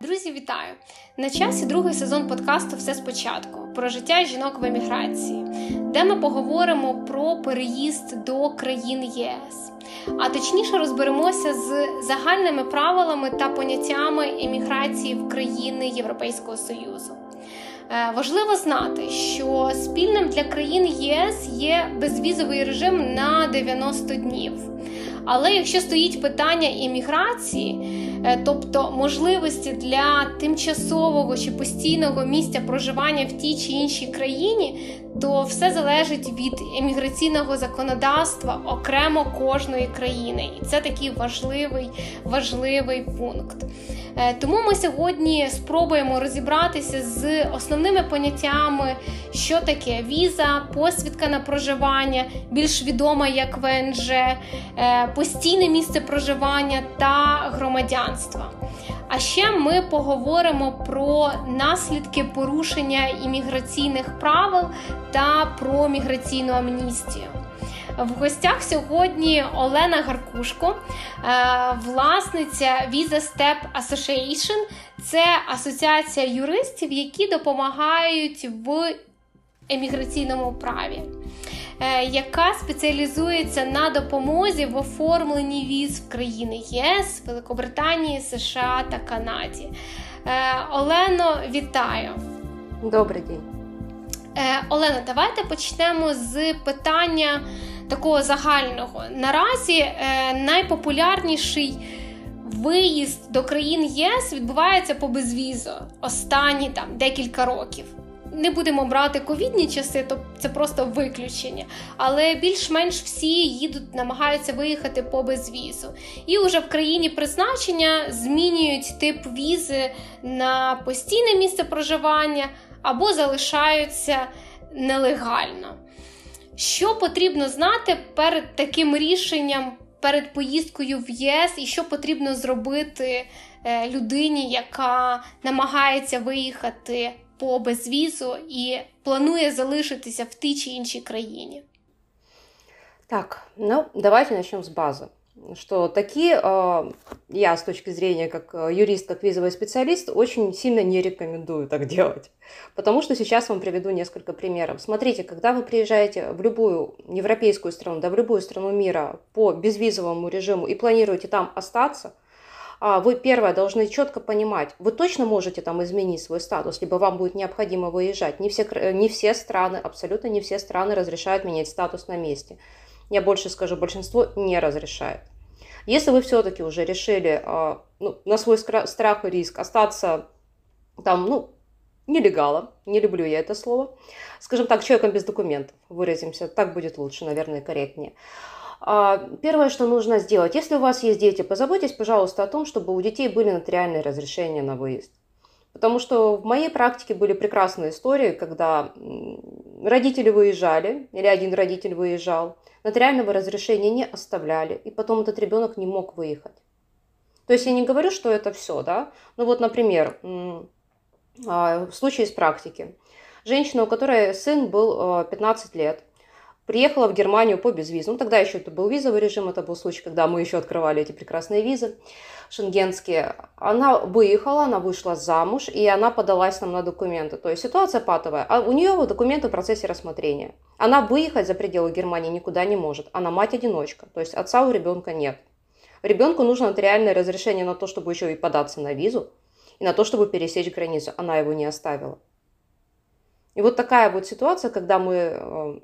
Друзі, вітаю! На часі другий сезон подкасту Все спочатку про життя жінок в еміграції, де ми поговоримо про переїзд до країн ЄС. А точніше розберемося з загальними правилами та поняттями еміграції в країни Європейського Союзу. Е, важливо знати, що спільним для країн ЄС є безвізовий режим на 90 днів. Але якщо стоїть питання імміграції, е, тобто можливості для тимчасового чи постійного місця проживання в тій чи іншій країні, то все залежить від еміграційного законодавства окремо кожної країни, і це такий важливий важливий пункт. Е, тому ми сьогодні спробуємо розібратися з основними поняттями, що таке віза, посвідка на проживання, більш відома як ВНЖ, е, постійне місце проживання та громадянства. А ще ми поговоримо про наслідки порушення імміграційних правил та про міграційну амністію. В гостях сьогодні Олена Гаркушко, е, власниця Visa Step Association. Це асоціація юристів, які допомагають в еміграційному праві. Е, яка спеціалізується на допомозі в оформленні віз в країни ЄС, Великобританії, США та Канаді. Е, Олено, вітаю! Добрий день. Олено, давайте почнемо з питання такого загального. Наразі е, найпопулярніший виїзд до країн ЄС відбувається по безвізу останні там декілька років. Не будемо брати ковідні часи, то це просто виключення. Але більш-менш всі їдуть, намагаються виїхати по безвізу. І вже в країні призначення змінюють тип візи на постійне місце проживання або залишаються нелегально. Що потрібно знати перед таким рішенням, перед поїздкою в ЄС, і що потрібно зробити е, людині, яка намагається виїхати по безвізу і планує залишитися в тій чи іншій країні? Так, ну давайте начнем с базы. Что такие, а, я с точки зрения как а, юрист, как визовый специалист, очень сильно не рекомендую так делать. Потому что сейчас вам приведу несколько примеров. Смотрите, когда вы приезжаете в любую европейскую страну, да в любую страну мира по безвизовому режиму и планируете там остаться, а, вы, первое, должны четко понимать, вы точно можете там изменить свой статус, либо вам будет необходимо выезжать. Не все, не все страны, абсолютно не все страны разрешают менять статус на месте я больше скажу, большинство не разрешает. Если вы все-таки уже решили а, ну, на свой страх и риск остаться там, ну, нелегалом, не люблю я это слово, скажем так, человеком без документов, выразимся, так будет лучше, наверное, корректнее. А, первое, что нужно сделать, если у вас есть дети, позаботьтесь, пожалуйста, о том, чтобы у детей были нотариальные разрешения на выезд. Потому что в моей практике были прекрасные истории, когда родители выезжали, или один родитель выезжал, нотариального разрешения не оставляли, и потом этот ребенок не мог выехать. То есть я не говорю, что это все, да. Ну вот, например, а, в случае из практики. Женщина, у которой сын был 15 а, лет, приехала в Германию по безвизу. Ну, тогда еще это был визовый режим, это был случай, когда мы еще открывали эти прекрасные визы шенгенские. Она выехала, она вышла замуж, и она подалась нам на документы. То есть ситуация патовая. А у нее документы в процессе рассмотрения. Она выехать за пределы Германии никуда не может. Она мать-одиночка. То есть отца у ребенка нет. Ребенку нужно нотариальное разрешение на то, чтобы еще и податься на визу, и на то, чтобы пересечь границу. Она его не оставила. И вот такая вот ситуация, когда мы э,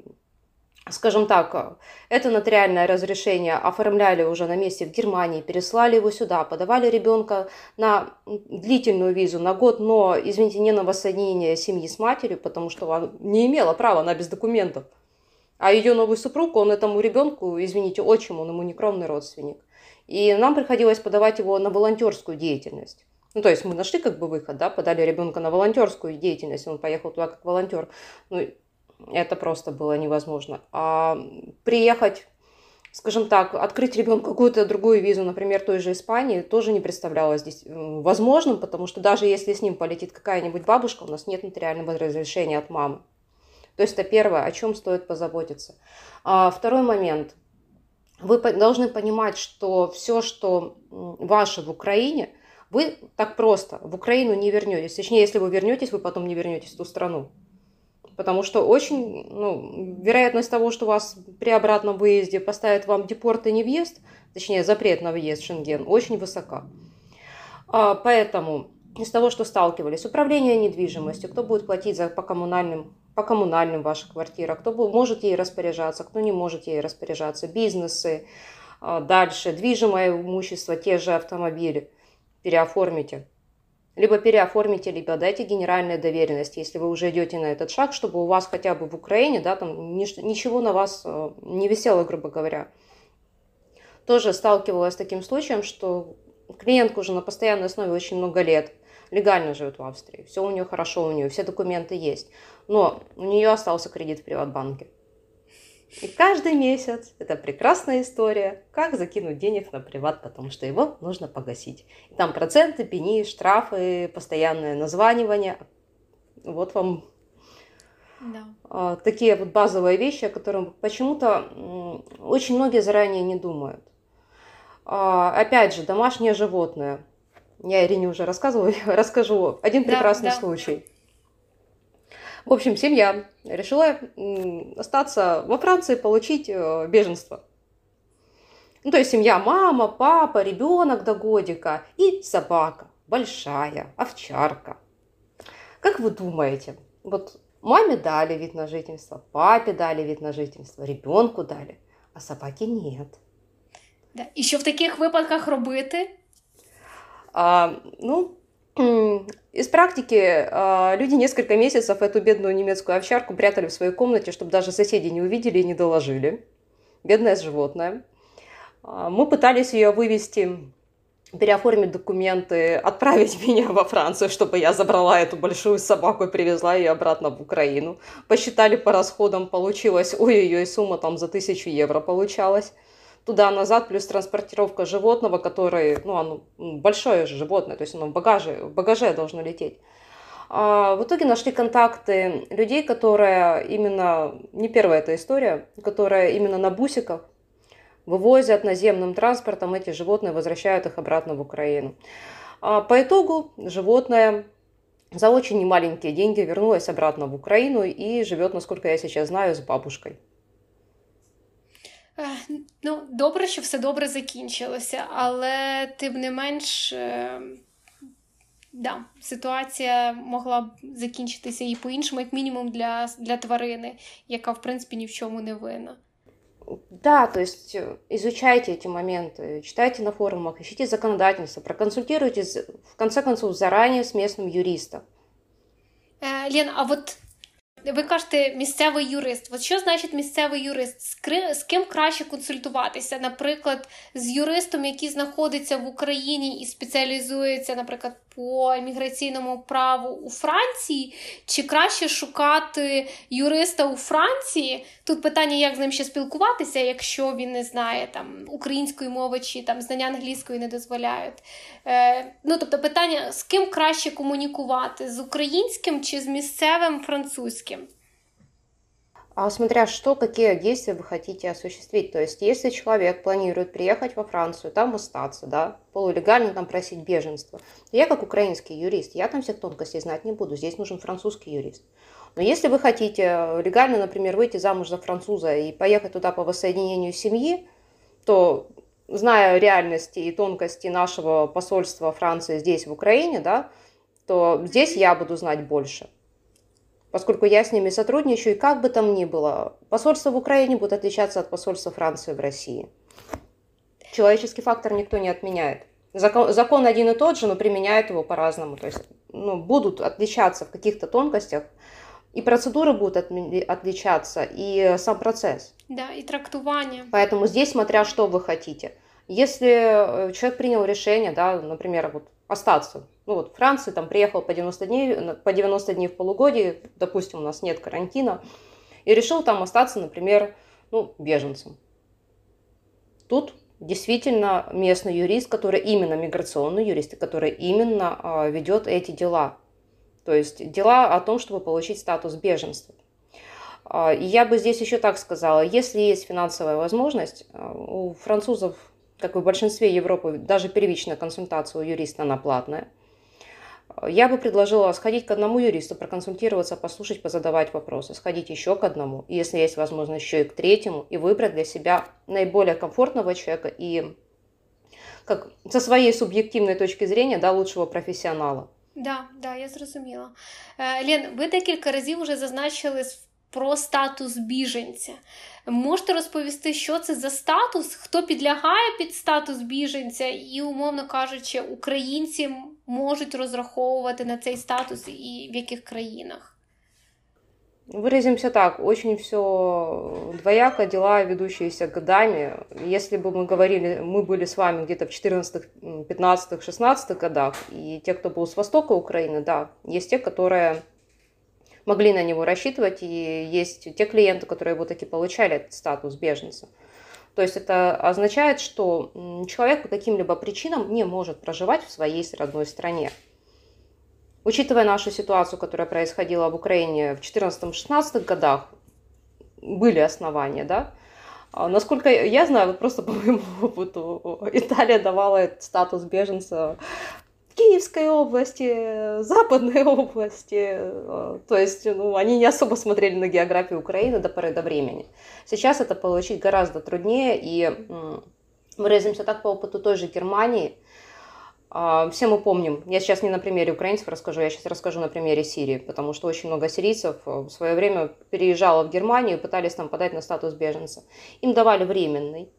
скажем так, это нотариальное разрешение оформляли уже на месте в Германии, переслали его сюда, подавали ребенка на длительную визу на год, но, извините, не на воссоединение семьи с матерью, потому что она не имела права, она без документов. А ее новый супруг, он этому ребенку, извините, отчим, он ему не кровный родственник. И нам приходилось подавать его на волонтерскую деятельность. Ну, то есть мы нашли как бы выход, да, подали ребенка на волонтерскую деятельность, он поехал туда как волонтер. Ну, это просто было невозможно. А приехать, скажем так, открыть ребенку какую-то другую визу, например, той же Испании, тоже не представлялось здесь возможным, потому что даже если с ним полетит какая-нибудь бабушка, у нас нет нотариального разрешения от мамы. То есть это первое, о чем стоит позаботиться. А второй момент. Вы должны понимать, что все, что ваше в Украине – вы так просто в Украину не вернетесь. Точнее, если вы вернетесь, вы потом не вернетесь в ту страну. Потому что очень, ну, вероятность того, что вас при обратном выезде поставят вам депорт и не въезд, точнее, запрет на въезд в Шенген, очень высока. А, поэтому из того, что сталкивались, управление недвижимостью, кто будет платить за, по коммунальным по коммунальным ваша квартира, кто может ей распоряжаться, кто не может ей распоряжаться, бизнесы, а, дальше движимое имущество, те же автомобили, переоформите. Либо переоформите, либо дайте генеральную доверенность, если вы уже идете на этот шаг, чтобы у вас хотя бы в Украине, да, там ничего на вас а, не висело, грубо говоря. Тоже сталкивалась с таким случаем, что клиентка уже на постоянной основе очень много лет легально живет в Австрии, все у нее хорошо, у нее все документы есть, но у нее остался кредит в приватбанке. И каждый месяц это прекрасная история, как закинуть денег на приват, потому что его нужно погасить. И там проценты, пени, штрафы, постоянное названивание. Вот вам да. А, такие вот базовые вещи, о которых почему-то очень многие заранее не думают. А, опять же, домашнее животное. Я Ирине уже рассказывала, расскажу один прекрасный да, да. случай. В общем, семья решила остаться во Франции, получить э, беженство. Ну, то есть семья, мама, папа, ребенок до годика и собака, большая, овчарка. Как вы думаете, вот маме дали вид на жительство, папе дали вид на жительство, ребенку дали, а собаке нет. Да. І що в таких випадках робити? А, ну, из практики а, люди несколько месяцев эту бедную немецкую овчарку прятали в своей комнате, чтобы даже соседи не увидели и не доложили. Бедное животное. А, мы пытались ее вывести, переоформить документы, отправить меня во Францию, чтобы я забрала эту большую собаку и привезла ее обратно в Украину. Посчитали по расходам, получилось, ой-ой-ой, сумма там за тысячу евро получалась туда-назад, плюс транспортировка животного, который, ну, оно большое же животное, то есть оно в багаже, в багаже должно лететь. А в итоге нашли контакты людей, которые именно, не первая эта история, которые именно на бусиках вывозят наземным транспортом эти животные, возвращают их обратно в Украину. А по итогу животное за очень немаленькие деньги вернулось обратно в Украину и живет, насколько я сейчас знаю, с бабушкой. Ну, добре, що все добре закінчилося, але тим не менш, е, да, ситуація могла б закінчитися і по-іншому, як мінімум, для для тварини, яка, в принципі, ні в чому не винна. Да, то есть э, изучайте эти моменты, читайте на форумах, ищите законодательство, проконсультируйтесь, в конце концов, заранее с местным юристом. Э, Лен, а вот ви кажете, місцевий юрист. От що значить місцевий юрист? З ким краще консультуватися? Наприклад, з юристом, який знаходиться в Україні і спеціалізується, наприклад, по міграційному праву у Франції, чи краще шукати юриста у Франції? Тут питання, як з ним ще спілкуватися, якщо він не знає там української мови чи там знання англійської не дозволяють. Е, Ну тобто, питання з ким краще комунікувати з українським чи з місцевим французьким? А смотря что, какие действия вы хотите осуществить. То есть, если человек планирует приехать во Францию, там остаться, да, полулегально там просить беженство, я как украинский юрист, я там всех тонкостей знать не буду, здесь нужен французский юрист. Но если вы хотите легально, например, выйти замуж за француза и поехать туда по воссоединению семьи, то зная реальности и тонкости нашего посольства Франции здесь, в Украине, да, то здесь я буду знать больше поскольку я с ними сотрудничаю, и как бы там ни было, посольство в Украине будет отличаться от посольства Франции в России. Человеческий фактор никто не отменяет. Закон, закон один и тот же, но применяют его по-разному. То есть ну, будут отличаться в каких-то тонкостях, и процедуры будут отличаться, и сам процесс. Да, и трактование. Поэтому здесь смотря что вы хотите. Если э, человек принял решение, да, например, вот остаться. Ну вот Франция там приехал по 90 дней, по 90 дней в полугодие, допустим, у нас нет карантина, и решил там остаться, например, ну, беженцем. Тут действительно местный юрист, который именно миграционный юрист, который именно э, ведет эти дела. То есть дела о том, чтобы получить статус беженства. И я бы здесь еще так сказала, если есть финансовая возможность, у французов как и в большинстве Европы, даже первичная консультация у юриста, она платная. Я бы предложила сходить к одному юристу, проконсультироваться, послушать, позадавать вопросы, сходить еще к одному, и если есть возможность, еще и к третьему, и выбрать для себя наиболее комфортного человека и как со своей суб'єктивної точки зрения, да, лучшего професіонала. Да, да, я зрозуміла. Лен, ви декілька разів вже зазначили про статус біженця. Можете розповісти, що це за статус, хто підлягає під статус біженця, і, умовно кажучи, українці можуть розраховувати на цей статус і в яких країнах? Выразимся так, очень все двояко, дела, ведущиеся годами. Если бы мы говорили, мы были с вами где-то в 14, 15, 16 годах, и те, кто был с востока Украины, да, есть те, которые могли на него рассчитывать, и есть те клиенты, которые вот таки получали этот статус беженца. То есть это означает, что человек по каким-либо причинам не может проживать в своей родной стране. Учитывая нашу ситуацию, которая происходила в Украине в 2014-2016 годах, были основания, да, а Насколько я знаю, вот просто по моему опыту, Италия давала этот статус беженца Киевской области, Западной области. То есть ну, они не особо смотрели на географию Украины до поры до времени. Сейчас это получить гораздо труднее, и мы выразимся так по опыту той же Германии. А, все мы помним, я сейчас не на примере украинцев расскажу, я сейчас расскажу на примере Сирии, потому что очень много сирийцев в свое время переезжало в Германию и пытались там подать на статус беженца. Им давали временный,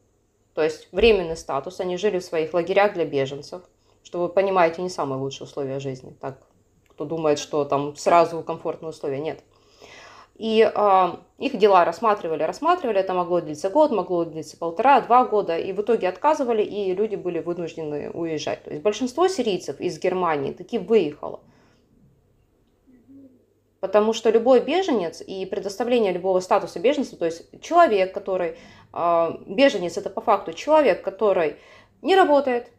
то есть временный статус, они жили в своих лагерях для беженцев, что вы понимаете, не самые лучшие условия жизни, так, кто думает, что там сразу комфортные условия, нет. И э, их дела рассматривали, рассматривали, это могло длиться год, могло длиться полтора, два года, и в итоге отказывали, и люди были вынуждены уезжать. То есть большинство сирийцев из Германии таки выехало. Потому что любой беженец и предоставление любого статуса беженца, то есть человек, который, э, беженец это по факту человек, который не работает,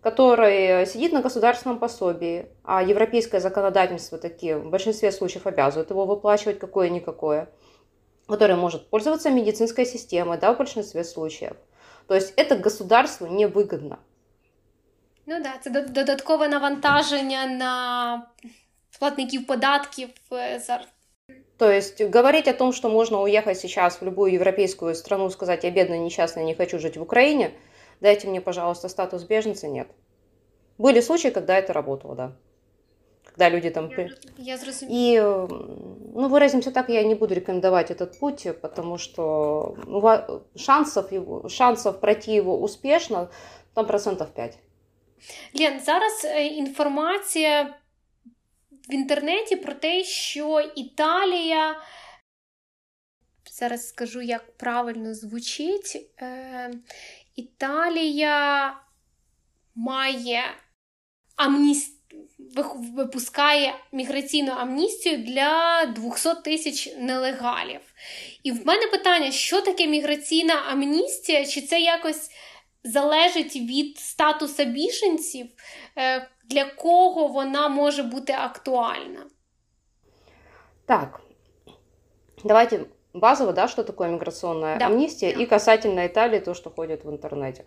который сидит на государственном пособии, а европейское законодательство такие в большинстве случаев обязывает его выплачивать какое-никакое, который может пользоваться медицинской системой, да, в большинстве случаев. То есть это государству невыгодно. Ну да, це додаткове навантаження на платників податків за то есть говорить о том, что можно уехать сейчас в любую европейскую страну, сказать, я бедная, несчастная, не хочу жить в Украине – дайте мне, пожалуйста, статус беженца, нет. Были случаи, когда это работало, да. Когда люди там... Я, я И, ну, выразимся так, я не буду рекомендовать этот путь, потому что ну, шансов, его, шансов пройти его успешно там процентов 5. Лен, зараз інформація в інтернеті про те, що Італія. Зараз скажу, як правильно звучить. Італія має амніст... випускає міграційну амністію для 200 тисяч нелегалів. І в мене питання: що таке міграційна амністія? Чи це якось залежить від статусу біженців, е, для кого вона може бути актуальна? Так, давайте базово, да, что такое миграционная да. амнистия, да. и касательно Италии, то, что ходит в интернете.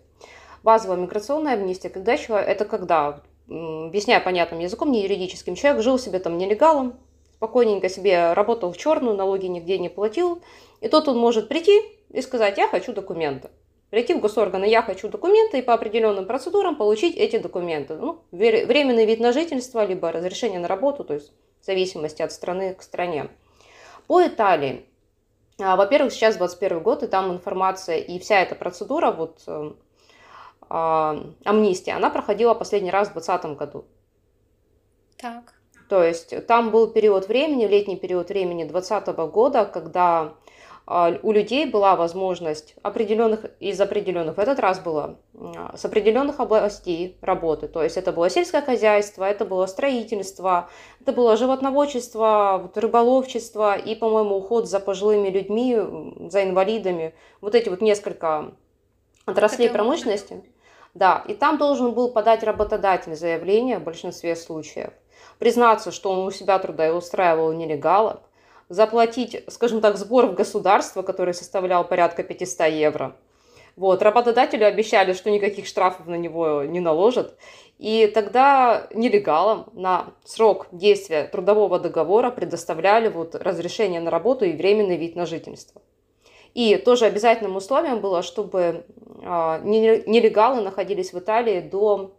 Базовая миграционная амнистия, когда человек, это когда, объясняя понятным языком, не юридическим, человек жил себе там нелегалом, спокойненько себе работал в черную, налоги нигде не платил, и тот он может прийти и сказать, я хочу документы. Прийти в госорганы, я хочу документы, и по определенным процедурам получить эти документы. Ну, временный вид на жительство, либо разрешение на работу, то есть в зависимости от страны к стране. По Италии во-первых, сейчас 21 год, и там информация, и вся эта процедура, вот э, э, амнистия, она проходила последний раз в 2020 году. Так. То есть там был период времени, летний период времени 2020 года, когда а, у людей была возможность определенных, из определенных, в этот раз было, а, с определенных областей работы. То есть это было сельское хозяйство, это было строительство, это было животноводчество, рыболовчество и, по-моему, уход за пожилыми людьми, за инвалидами. Вот эти вот несколько отраслей промышленности. Да, и там должен был подать работодатель заявление в большинстве случаев, признаться, что он у себя трудоустраивал нелегалов, заплатить, скажем так, сбор в государство, который составлял порядка 500 евро, Вот, работодателю обещали, что никаких штрафов на него не наложат. И тогда нелегалам на срок действия трудового договора предоставляли вот разрешение на работу и временный вид на жительство. И тоже обязательным условием было, чтобы а, нелегалы находились в Италии до...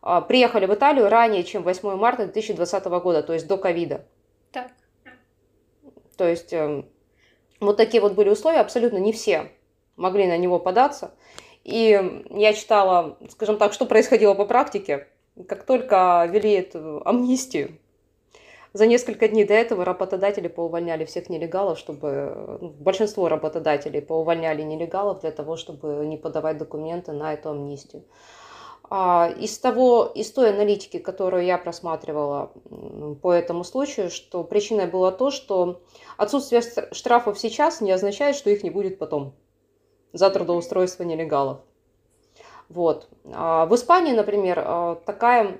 А, приехали в Италию ранее, чем 8 марта 2020 года, то есть до ковида. Так. То есть эм, вот такие вот были условия, абсолютно не все могли на него податься. И я читала, скажем так, что происходило по практике. Как только ввели эту амнистию, за несколько дней до этого работодатели поувольняли всех нелегалов, чтобы... Ну, большинство работодателей поувольняли нелегалов для того, чтобы не подавать документы на эту амнистию. А из, того, из той аналитики, которую я просматривала по этому случаю, что причиной было то, что отсутствие штрафов сейчас не означает, что их не будет потом за трудоустройство нелегалов. Вот. А в Испании, например, а, такая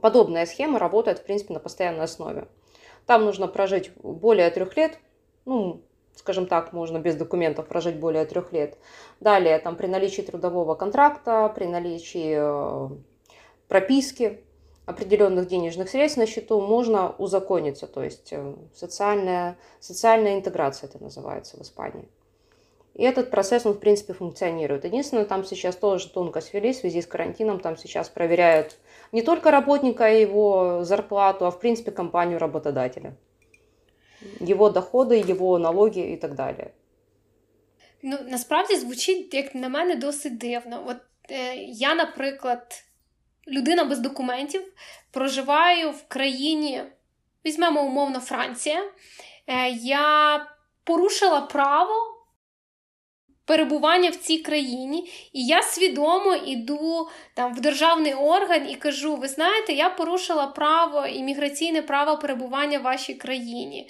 подобная схема работает, в принципе, на постоянной основе. Там нужно прожить более трех лет, ну, скажем так, можно без документов прожить более трех лет. Далее, там, при наличии трудового контракта, при наличии э, прописки, определенных денежных средств на счету, можно узакониться, то есть э, социальная, социальная интеграция это называется в Испании. И этот процесс, он, в принципе, функционирует. Единственное, там сейчас тоже тонкость ввели в связи с карантином. Там сейчас проверяют не только работника и его зарплату, а, в принципе, компанию работодателя. Его доходи, його налоги і так далі. Ну, насправді звучить, як на мене, досить дивно. От е, я, наприклад, людина без документів, проживаю в країні, візьмемо умовно Франція. Е, я порушила право перебування в цій країні, і я свідомо йду там в державний орган і кажу: ви знаєте, я порушила право імміграційне право перебування в вашій країні.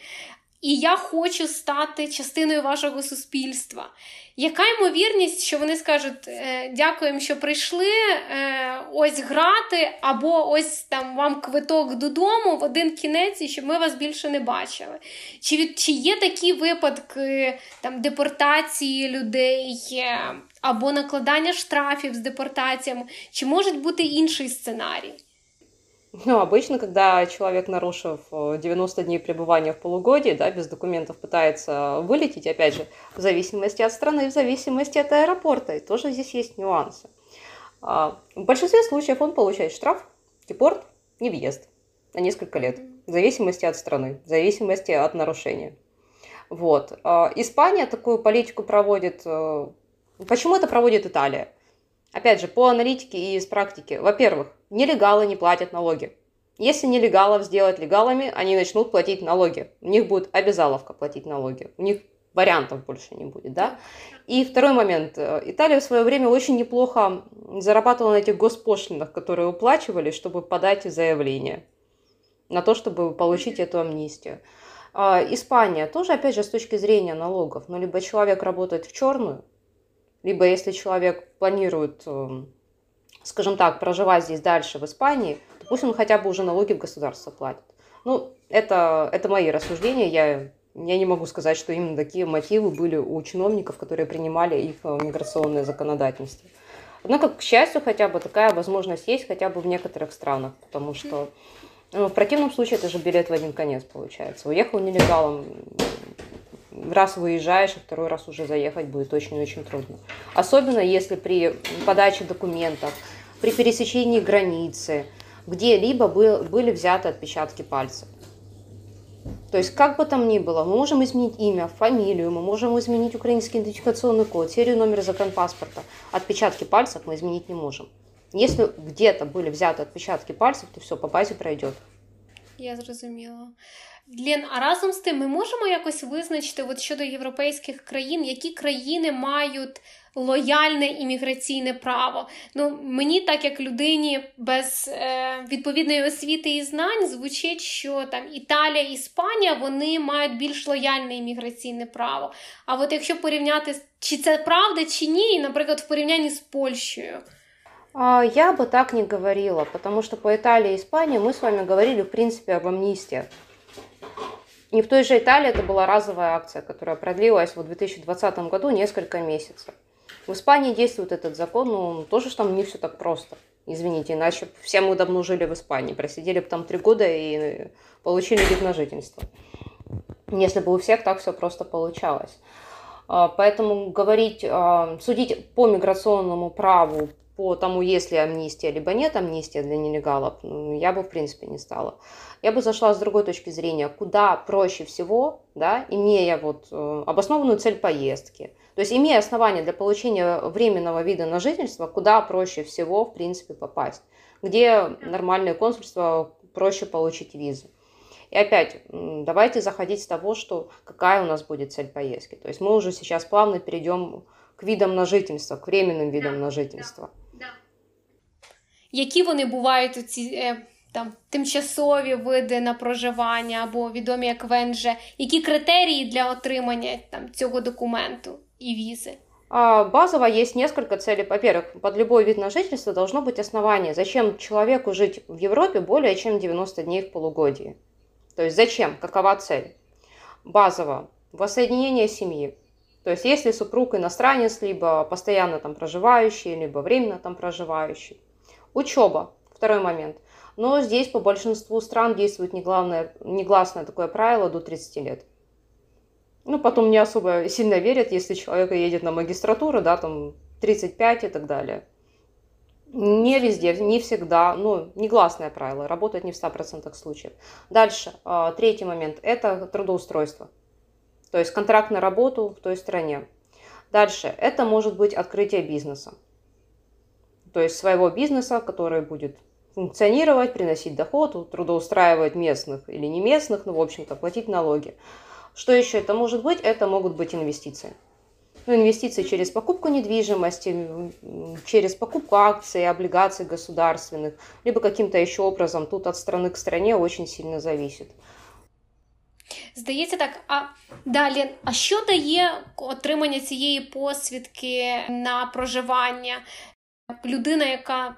І я хочу стати частиною вашого суспільства. Яка ймовірність, що вони скажуть «Е, дякуємо, що прийшли, е, ось грати, або ось там вам квиток додому в один кінець, і щоб ми вас більше не бачили? Чи від чи є такі випадки там депортації людей е, або накладання штрафів з депортаціями? Чи може бути інший сценарій? Ну, обычно, когда человек, нарушив 90 дней пребывания в полугодии, да, без документов пытается вылететь, опять же, в зависимости от страны, в зависимости от аэропорта, и тоже здесь есть нюансы. А, в большинстве случаев он получает штраф, депорт, не въезд на несколько лет, в зависимости от страны, в зависимости от нарушения. Вот. А, Испания такую политику проводит... Э, почему это проводит Италия? Опять же, по аналитике и из практики. Во-первых, нелегалы не платят налоги. Если нелегалов сделать легалами, они начнут платить налоги. У них будет обязаловка платить налоги. У них вариантов больше не будет, да? И второй момент. Италия в свое время очень неплохо зарабатывала на этих госпошлинах, которые уплачивали, чтобы подать заявление на то, чтобы получить эту амнистию. А, Испания тоже, опять же, с точки зрения налогов. Но либо человек работает в черную, либо если человек планирует, эм, скажем так, проживать здесь дальше, в Испании, то пусть он хотя бы уже налоги в государство платит. Ну, это, это мои рассуждения, я, я не могу сказать, что именно такие мотивы были у чиновников, которые принимали их э, миграционное законодательство. Однако, к счастью, хотя бы такая возможность есть хотя бы в некоторых странах, потому что ну, в противном случае это же билет в один конец получается. Уехал нелегалом, раз выезжаешь, а второй раз уже заехать будет очень-очень трудно. Особенно если при подаче документов, при пересечении границы, где-либо был, были взяты отпечатки пальцев. То есть, как бы там ни было, мы можем изменить имя, фамилию, мы можем изменить украинский идентификационный код, серию номера загранпаспорта. Отпечатки пальцев мы изменить не можем. Если где-то были взяты отпечатки пальцев, то все, по базе пройдет. Я зрозуміла. Лен, а разом з тим ми можемо якось визначити от щодо європейських країн, які країни мають лояльне імміграційне право. Ну, Мені, так як людині без е, відповідної освіти і знань, звучить, що там Італія, Іспанія вони мають більш лояльне імміграційне право. А от якщо порівняти, чи це правда, чи ні, наприклад, в порівнянні з Польщею. Я бы так не говорила, потому что по Италии и Испании мы с вами говорили, в принципе, об амнистии. И в той же Италии это была разовая акция, которая продлилась в 2020 году несколько месяцев. В Испании действует этот закон, но тоже там не все так просто. Извините, иначе все мы давно жили в Испании, просидели бы там три года и получили вид на жительство. Если бы у всех так все просто получалось. А, поэтому говорить, а, судить по миграционному праву, по тому, есть ли амнистия, либо нет амнистия для нелегалов, ну, я бы в принципе не стала. Я бы зашла с другой точки зрения, куда проще всего, да, имея вот э, обоснованную цель поездки, то есть имея основания для получения временного вида на жительство, куда проще всего, в принципе, попасть, где нормальное консульство проще получить визу. И опять, давайте заходить с того, что какая у нас будет цель поездки. То есть мы уже сейчас плавно перейдем к видам на жительство, к временным видам на жительство Які вони бувають ці там тимчасові види на проживання або відомі як ВНЖ? Які критерії для отримання там цього документу і візи? Базово есть несколько целей. Во-первых, под любой вид на жительство должно быть основание. Зачем человеку жить в Европе более чем 90 дней в полугодии? То есть зачем? Какова цель? Базово. Воссоединение семьи. То есть если супруг иностранец, либо постоянно там проживающий, либо временно там проживающий. Учеба. Второй момент. Но здесь по большинству стран действует негласное, негласное такое правило до 30 лет. Ну, потом не особо сильно верят, если человек едет на магистратуру, да, там 35 и так далее. Не везде, не всегда, ну, негласное правило, работает не в 100% случаев. Дальше, а, третий момент, это трудоустройство. То есть контракт на работу в той стране. Дальше, это может быть открытие бизнеса То есть своего бизнеса, который будет функционировать, приносить доход, трудоустраивать местных или не местных, ну, в общем-то, платить налоги. Что еще это может быть? Это могут быть инвестиции. Ну, инвестиции через покупку недвижимости, через покупку акций, облигаций государственных, либо каким-то еще образом тут от страны к стране очень сильно зависит. Здається, так. А далі, а що дає отримання цієї посвідки на проживання? людина, яка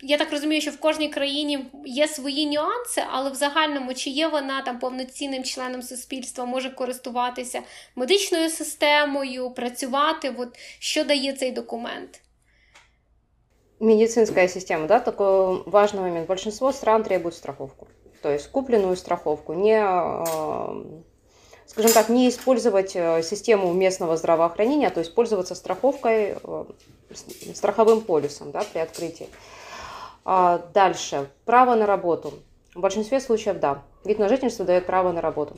я так розумію, що в кожній країні є свої нюанси, але в загальному чи є вона там повноцінним членом суспільства, може користуватися медичною системою, працювати. От що дає цей документ? Медицинская система, да, такой важный момент. Большинство стран требует страховку. То есть купленную страховку, не скажем так, не использовать э, систему местного здравоохранения, то есть пользоваться страховкой, э, страховым полюсом да, при открытии. А дальше. Право на работу. В большинстве случаев да. Вид на жительство дает право на работу.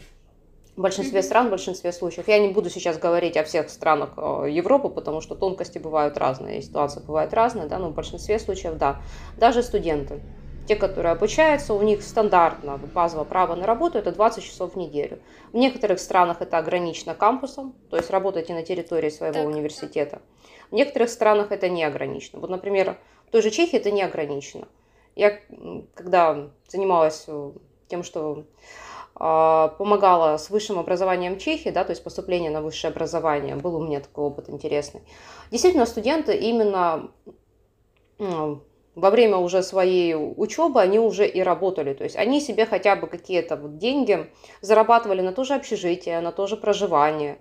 В большинстве стран, в большинстве случаев. Я не буду сейчас говорить о всех странах э, Европы, потому что тонкости бывают разные, ситуации бывают разные, да, но в большинстве случаев да. Даже студенты. Те, которые обучаются, у них стандартно базовое право на работу – это 20 часов в неделю. В некоторых странах это ограничено кампусом, то есть работаете на территории своего так. университета. В некоторых странах это не ограничено. Вот, например, в той же Чехии это не ограничено. Я, когда занималась э, тем, что э, помогала с высшим образованием Чехии, да, то есть поступление на высшее образование, был у меня такой опыт интересный. Действительно, студенты именно во время уже своей учебы они уже и работали. То есть они себе хотя бы какие-то вот деньги зарабатывали на то же общежитие, на то же проживание.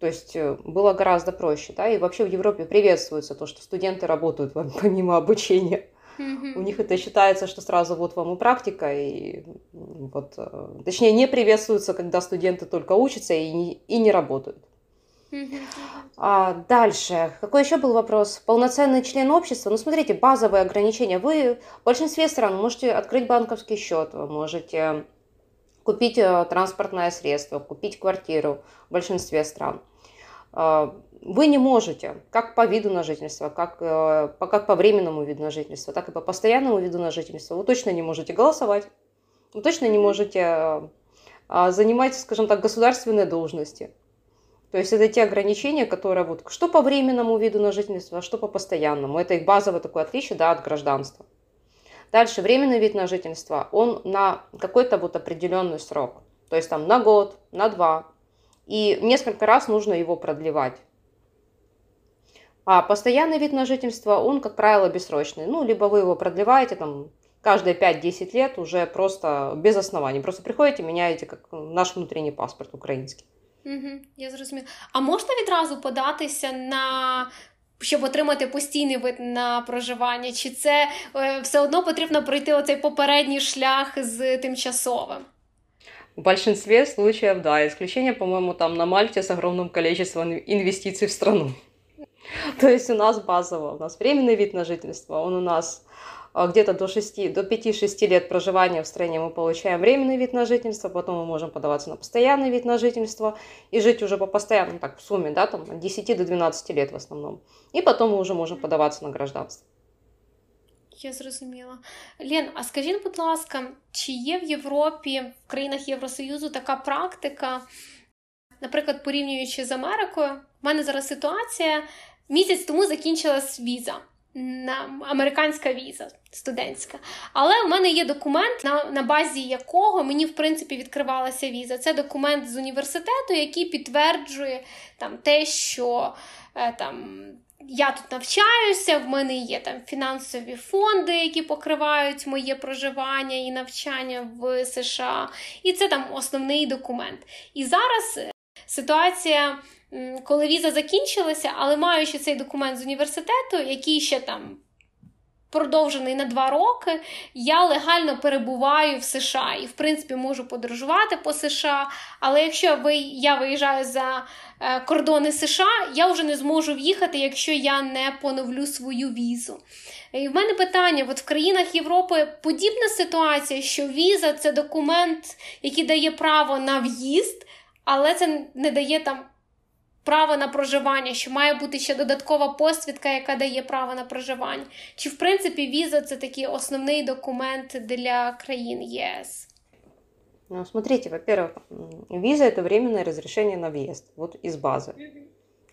То есть э, было гораздо проще. Да? И вообще в Европе приветствуется то, что студенты работают помимо обучения. У них это считается, что сразу вот вам и практика, и вот, э, точнее, не приветствуется, когда студенты только учатся и не, и не работают. А, дальше. Какой еще был вопрос? Полноценный член общества. Ну, смотрите, базовые ограничения. Вы в большинстве стран можете открыть банковский счет, вы можете купить э, транспортное средство, купить квартиру в большинстве стран. А, вы не можете, как по виду на жительство, как, э, как по временному виду на жительство, так и по постоянному виду на жительство, вы точно не можете голосовать, вы точно не можете э, занимать, скажем так, государственные должности. То есть это те ограничения, которые вот что по временному виду на жительство, а что по постоянному. Это их базовое такое отличие да, от гражданства. Дальше, временный вид на жительство, он на какой-то вот определенный срок. То есть там на год, на два. И несколько раз нужно его продлевать. А постоянный вид на жительство, он, как правило, бессрочный. Ну, либо вы его продлеваете там каждые 5-10 лет уже просто без оснований. Просто приходите, меняете как наш внутренний паспорт украинский. Угу, Я зрозуміла. А можна відразу податися на щоб отримати постійний вид на проживання, чи це е, все одно потрібно пройти оцей попередній шлях з тимчасовим? В большинстве случаев, да. Исключение, по-моему, там на Мальте с огромным количеством инвестиций в страну. То есть у нас базово, у нас временный вид на жительство, он у нас где-то до 6, до 5-6 лет проживания в стране мы получаем временный вид на жительство, потом мы можем подаваться на постоянный вид на жительство и жить уже по постоянному, так в сумме, да, там от 10 до 12 лет в основном. И потом мы уже можем подаваться на гражданство. Я зрозуміла. Лен, а скажіть, будь ласка, чи є в Європі, в країнах Євросоюзу така практика, наприклад, порівнюючи з Америкою, в мене зараз ситуація місяць тому закінчилась віза. Американська віза студентська. Але в мене є документ, на на базі якого мені, в принципі, відкривалася віза. Це документ з університету, який підтверджує там те, що е, там я тут навчаюся, в мене є там фінансові фонди, які покривають моє проживання і навчання в США. І це там основний документ. І зараз е, ситуація, коли віза закінчилася, але маючи цей документ з університету, який ще там продовжений на два роки, я легально перебуваю в США і, в принципі, можу подорожувати по США. Але якщо ви, я виїжджаю за е, кордони США, я вже не зможу в'їхати, якщо я не поновлю свою візу. І в мене питання: от в країнах Європи подібна ситуація, що віза це документ, який дає право на в'їзд, але це не дає там право на проживання, що має бути ще додаткова посвідка, яка дає право на проживання. Чи, в принципі, віза це такий основний документ для країн ЄС? Ну, смотрите, во-первых, виза – это временное разрешение на въезд, вот из базы.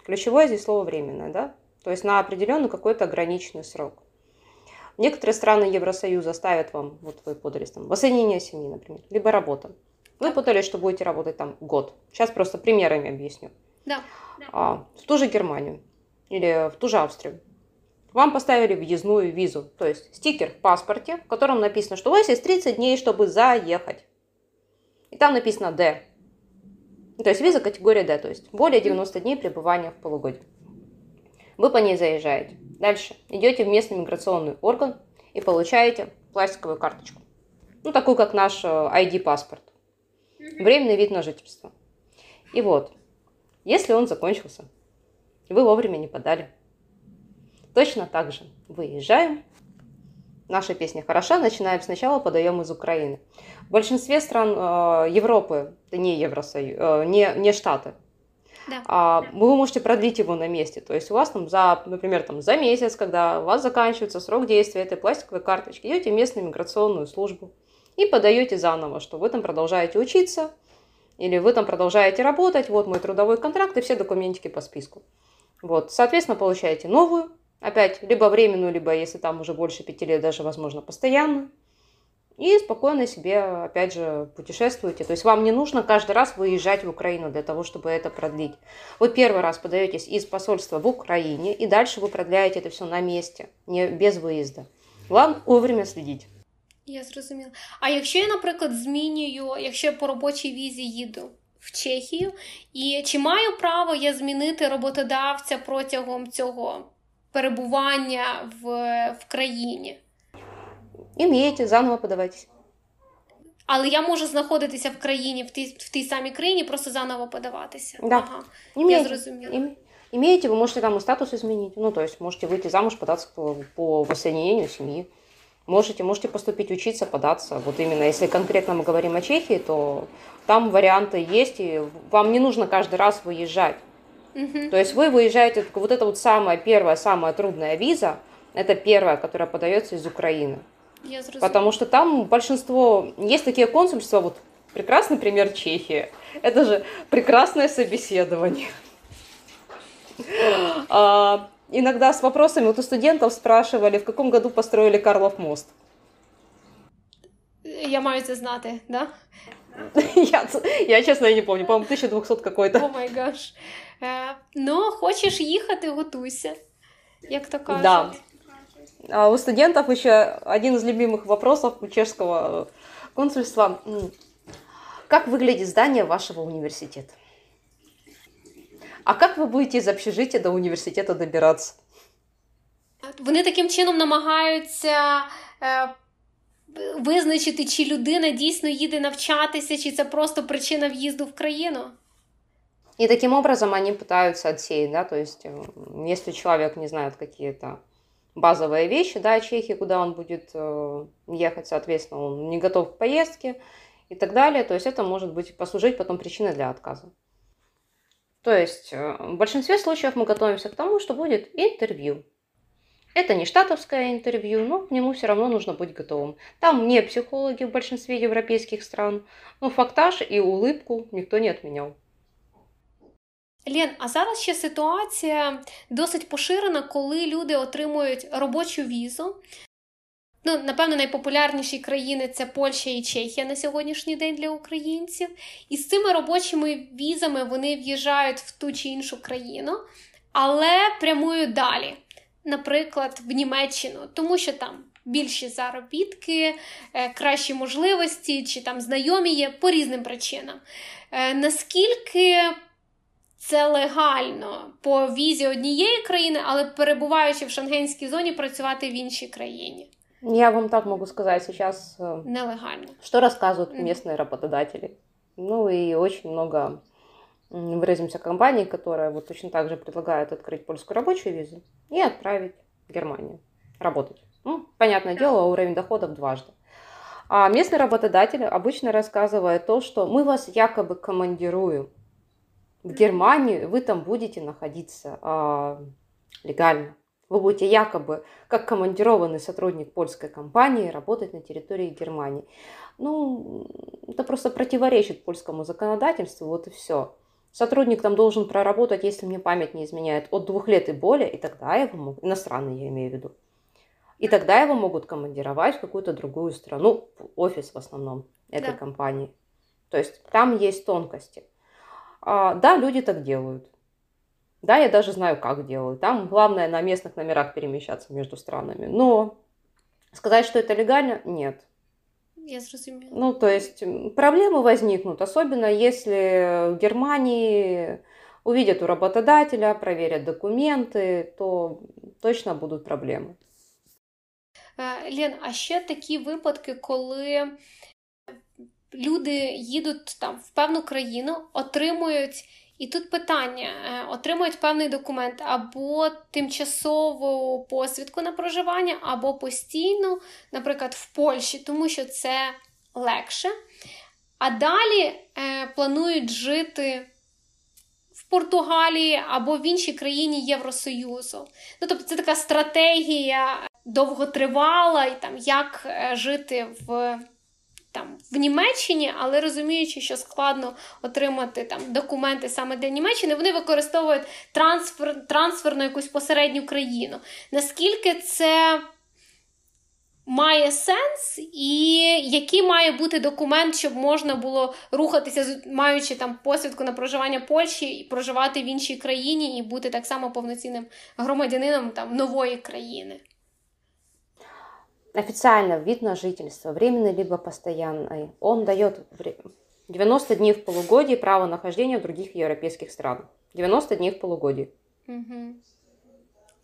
Ключевое здесь слово «временное», да? То есть на определенный какой-то ограниченный срок. Некоторые страны Евросоюза ставят вам, вот вы подались там, воссоединение семьи, например, либо работа. Вы подали, что будете работать там год. Сейчас просто примерами объясню. Да. А, в ту же Германию или в ту же Австрию. Вам поставили въездную визу, то есть стикер в паспорте, в котором написано, что у вас есть 30 дней, чтобы заехать. И там написано «Д». То есть виза категория D, то есть более 90 дней пребывания в полугодии. Вы по ней заезжаете. Дальше идете в местный миграционный орган и получаете пластиковую карточку. Ну, такую, как наш ID-паспорт. Э, Временный вид на жительство. И вот, если он закончился, вы вовремя не подали. Точно так же выезжаем. Наша песня хороша, начинаем сначала, подаем из Украины. В большинстве стран э, Европы, не Евросоюз, э, не, не Штаты, да. А, вы можете продлить его на месте. То есть у вас там за, например, там за месяц, когда у вас заканчивается срок действия этой пластиковой карточки, идете в местную миграционную службу и подаете заново, что вы там продолжаете учиться, или вы там продолжаете работать, вот мой трудовой контракт и все документики по списку. Вот, соответственно, получаете новую, опять, либо временную, либо, если там уже больше пяти лет, даже, возможно, постоянную. И спокойно себе, опять же, путешествуете. То есть вам не нужно каждый раз выезжать в Украину для того, чтобы это продлить. Вы первый раз подаетесь из посольства в Украине, и дальше вы продляете это все на месте, не без выезда. Главное вовремя следить. Я зрозуміла. А якщо я, наприклад, змінюю, якщо я по робочій візі їду в Чехію, і чи маю право я змінити роботодавця протягом цього перебування в, в країні? Імієте, заново подавайтесь. Але я можу знаходитися в країні, в тій, в тій самій країні, просто заново подаватися. Да. Ага. Имеете, Я зрозуміла. имеете, вы можете там и статус изменить. Ну, то есть можете выйти замуж, податься по, по воссоединению семьи. Можете, можете поступить учиться, податься. Вот именно если конкретно мы говорим о Чехии, то там варианты есть, и вам не нужно каждый раз выезжать. Угу. То есть вы выезжаете, вот это вот самая первая, самая трудная виза, это первая, которая подается из Украины. Я. Потому что там большинство, есть такие консульства, вот прекрасный пример Чехии, это же прекрасное собеседование. А, Иногда с вопросами, вот у студентов спрашивали, в каком году построили Карлов мост. Я маю це знати, да? Я, я честно, я не помню, по-моему, 1200 какой-то. О май гаш. Е, ну, хочеш їхати, готуйся. Як то кажуть. Да. А у студентов еще один из любимых вопросов у чешского э, консульства. Как выглядит здание вашего университета? А как вы будете из общежития до университета добираться? вони таким чином намагаються е, визначити, чи людина дійсно їде навчатися, чи це просто причина в'їзду в країну. И таким образом они пытаются отсеять, да, то есть э, если человек не знает какие-то базовые вещи, да, чехи, куда он будет э, ехать, соответственно, он не готов к поездке и так далее, то есть это может быть послужить потом причиной для отказа. То есть э, в большинстве случаев мы готовимся к тому, что будет интервью. Это не штатовское интервью, но к нему все равно нужно быть готовым. Там не психологи в большинстве европейских стран, но фактаж и улыбку никто не отменял. Лен, а зараз ще ситуація досить поширена, коли люди отримують робочу візу. Ну, напевно, найпопулярніші країни це Польща і Чехія на сьогоднішній день для українців. І з цими робочими візами вони в'їжджають в ту чи іншу країну, але прямують далі, наприклад, в Німеччину, тому що там більші заробітки, е, кращі можливості, чи там знайомі є по різним причинам. Е, наскільки це легально по візі однієї країни, але перебуваючи в шенгенській зоні, працювати в іншій країні. Я вам так могу сказать сейчас, э, Нелегально. что рассказывают местные работодатели. Ну и очень много, выразимся, компаний, которые вот точно так же предлагают открыть польскую рабочую визу и отправить в Германию работать. Ну, понятное дело, уровень доходов дважды. А местный работодатель обычно рассказывает то, что мы вас якобы командируем в Германию, вы там будете находиться а, легально. Вы будете якобы как командированный сотрудник польской компании работать на территории Германии. Ну, это просто противоречит польскому законодательству, вот и все. Сотрудник там должен проработать, если мне память не изменяет, от двух лет и более, и тогда его могут, иностранный я имею в виду, и тогда его могут командировать в какую-то другую страну, офис в основном этой да. компании. То есть там есть тонкости. А, да, люди так делают. Да, я даже знаю, как делают. Там главное на местных номерах перемещаться между странами. Но сказать, что это легально, нет. Я зрозумела. Ну, то есть проблемы возникнут, особенно если в Германии увидят у работодателя, проверят документы, то точно будуть проблеми. Лен, а ще такі випадки, коли люди їдуть там в певну країну, отримують. І тут питання: е, отримують певний документ або тимчасову посвідку на проживання, або постійну, наприклад, в Польщі, тому що це легше. А далі е, планують жити в Португалії або в іншій країні Євросоюзу. Ну, Тобто це така стратегія довготривала, і там як е, жити в там в Німеччині, але розуміючи, що складно отримати там документи саме для Німеччини, вони використовують трансфер, трансфер на якусь посередню країну. Наскільки це має сенс, і який має бути документ, щоб можна було рухатися, маючи там посвідку на проживання Польщі і проживати в іншій країні, і бути так само повноцінним громадянином там нової країни? Официально вид на жительство, временный либо постоянный, он дает 90 дней в полугодии право нахождения в других европейских странах. 90 дней в полугодии. Угу.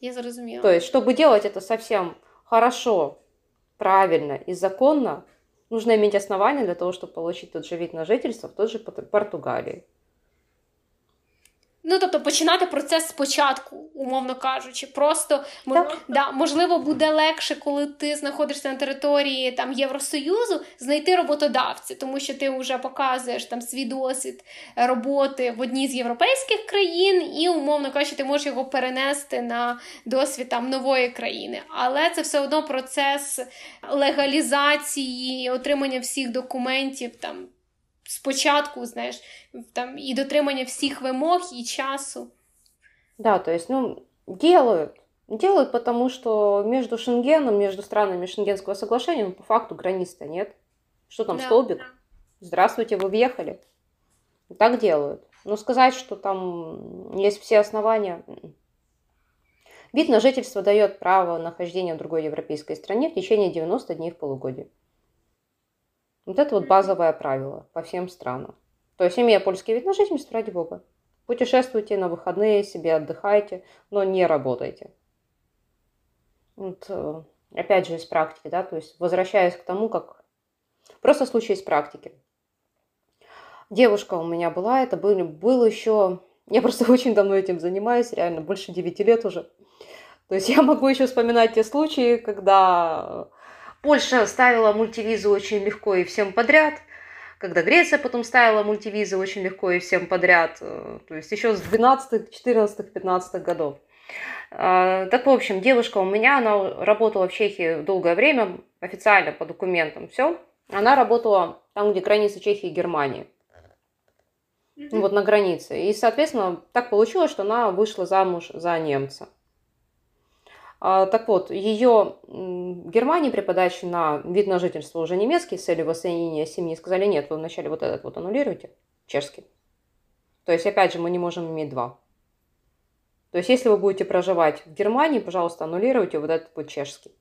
Я заразумела. То есть, чтобы делать это совсем хорошо, правильно и законно, нужно иметь основания для того, чтобы получить тот же вид на жительство в той же Португалии. Ну, тобто починати процес спочатку, умовно кажучи, просто так. да, можливо буде легше, коли ти знаходишся на території там Євросоюзу, знайти роботодавця, тому що ти вже показуєш там свій досвід роботи в одній з європейських країн, і умовно кажучи, ти можеш його перенести на досвід там нової країни. Але це все одно процес легалізації, отримання всіх документів там спочатку, знаєш, там і дотримання всіх вимог і часу. Да, то есть, ну, делают. Делают, потому что между Шенгеном, между странами Шенгенского соглашения, ну, по факту границ-то нет. Что там, да, столбик? Да. Здравствуйте, вы въехали. Так делают. Но сказать, что там есть все основания... М-м. Вид на жительство дает право нахождения в другой европейской стране в течение 90 дней в полугодие. Вот это вот базовое правило по всем странам. То есть, имея польский вид на жительство, ради бога, путешествуйте на выходные себе, отдыхайте, но не работайте. вот, э, опять же, из практики, да, то есть возвращаясь к тому, как... Просто случай из практики. Девушка у меня была, это был, был еще... Я просто очень давно этим занимаюсь, реально, больше 9 лет уже. То есть я могу еще вспоминать те случаи, когда Польша ставила мультивизу очень легко и всем подряд, когда Греция потом ставила мультивизы очень легко и всем подряд, э, то есть еще с 12, 14, 15 годов. А, так, в общем, девушка у меня, она работала в Чехии долгое время, официально по документам, все. Она работала там, где граница Чехии и Германии. Mm-hmm. Вот на границе. И, соответственно, так получилось, что она вышла замуж за немца. А, так вот, ее в Германии при подаче на вид на жительство уже немецкий с целью воссоединения семьи сказали, нет, вы вначале вот этот вот аннулируете, чешский. То есть, опять же, мы не можем иметь два. То есть, если вы будете проживать в Германии, пожалуйста, аннулируйте вот этот вот чешский.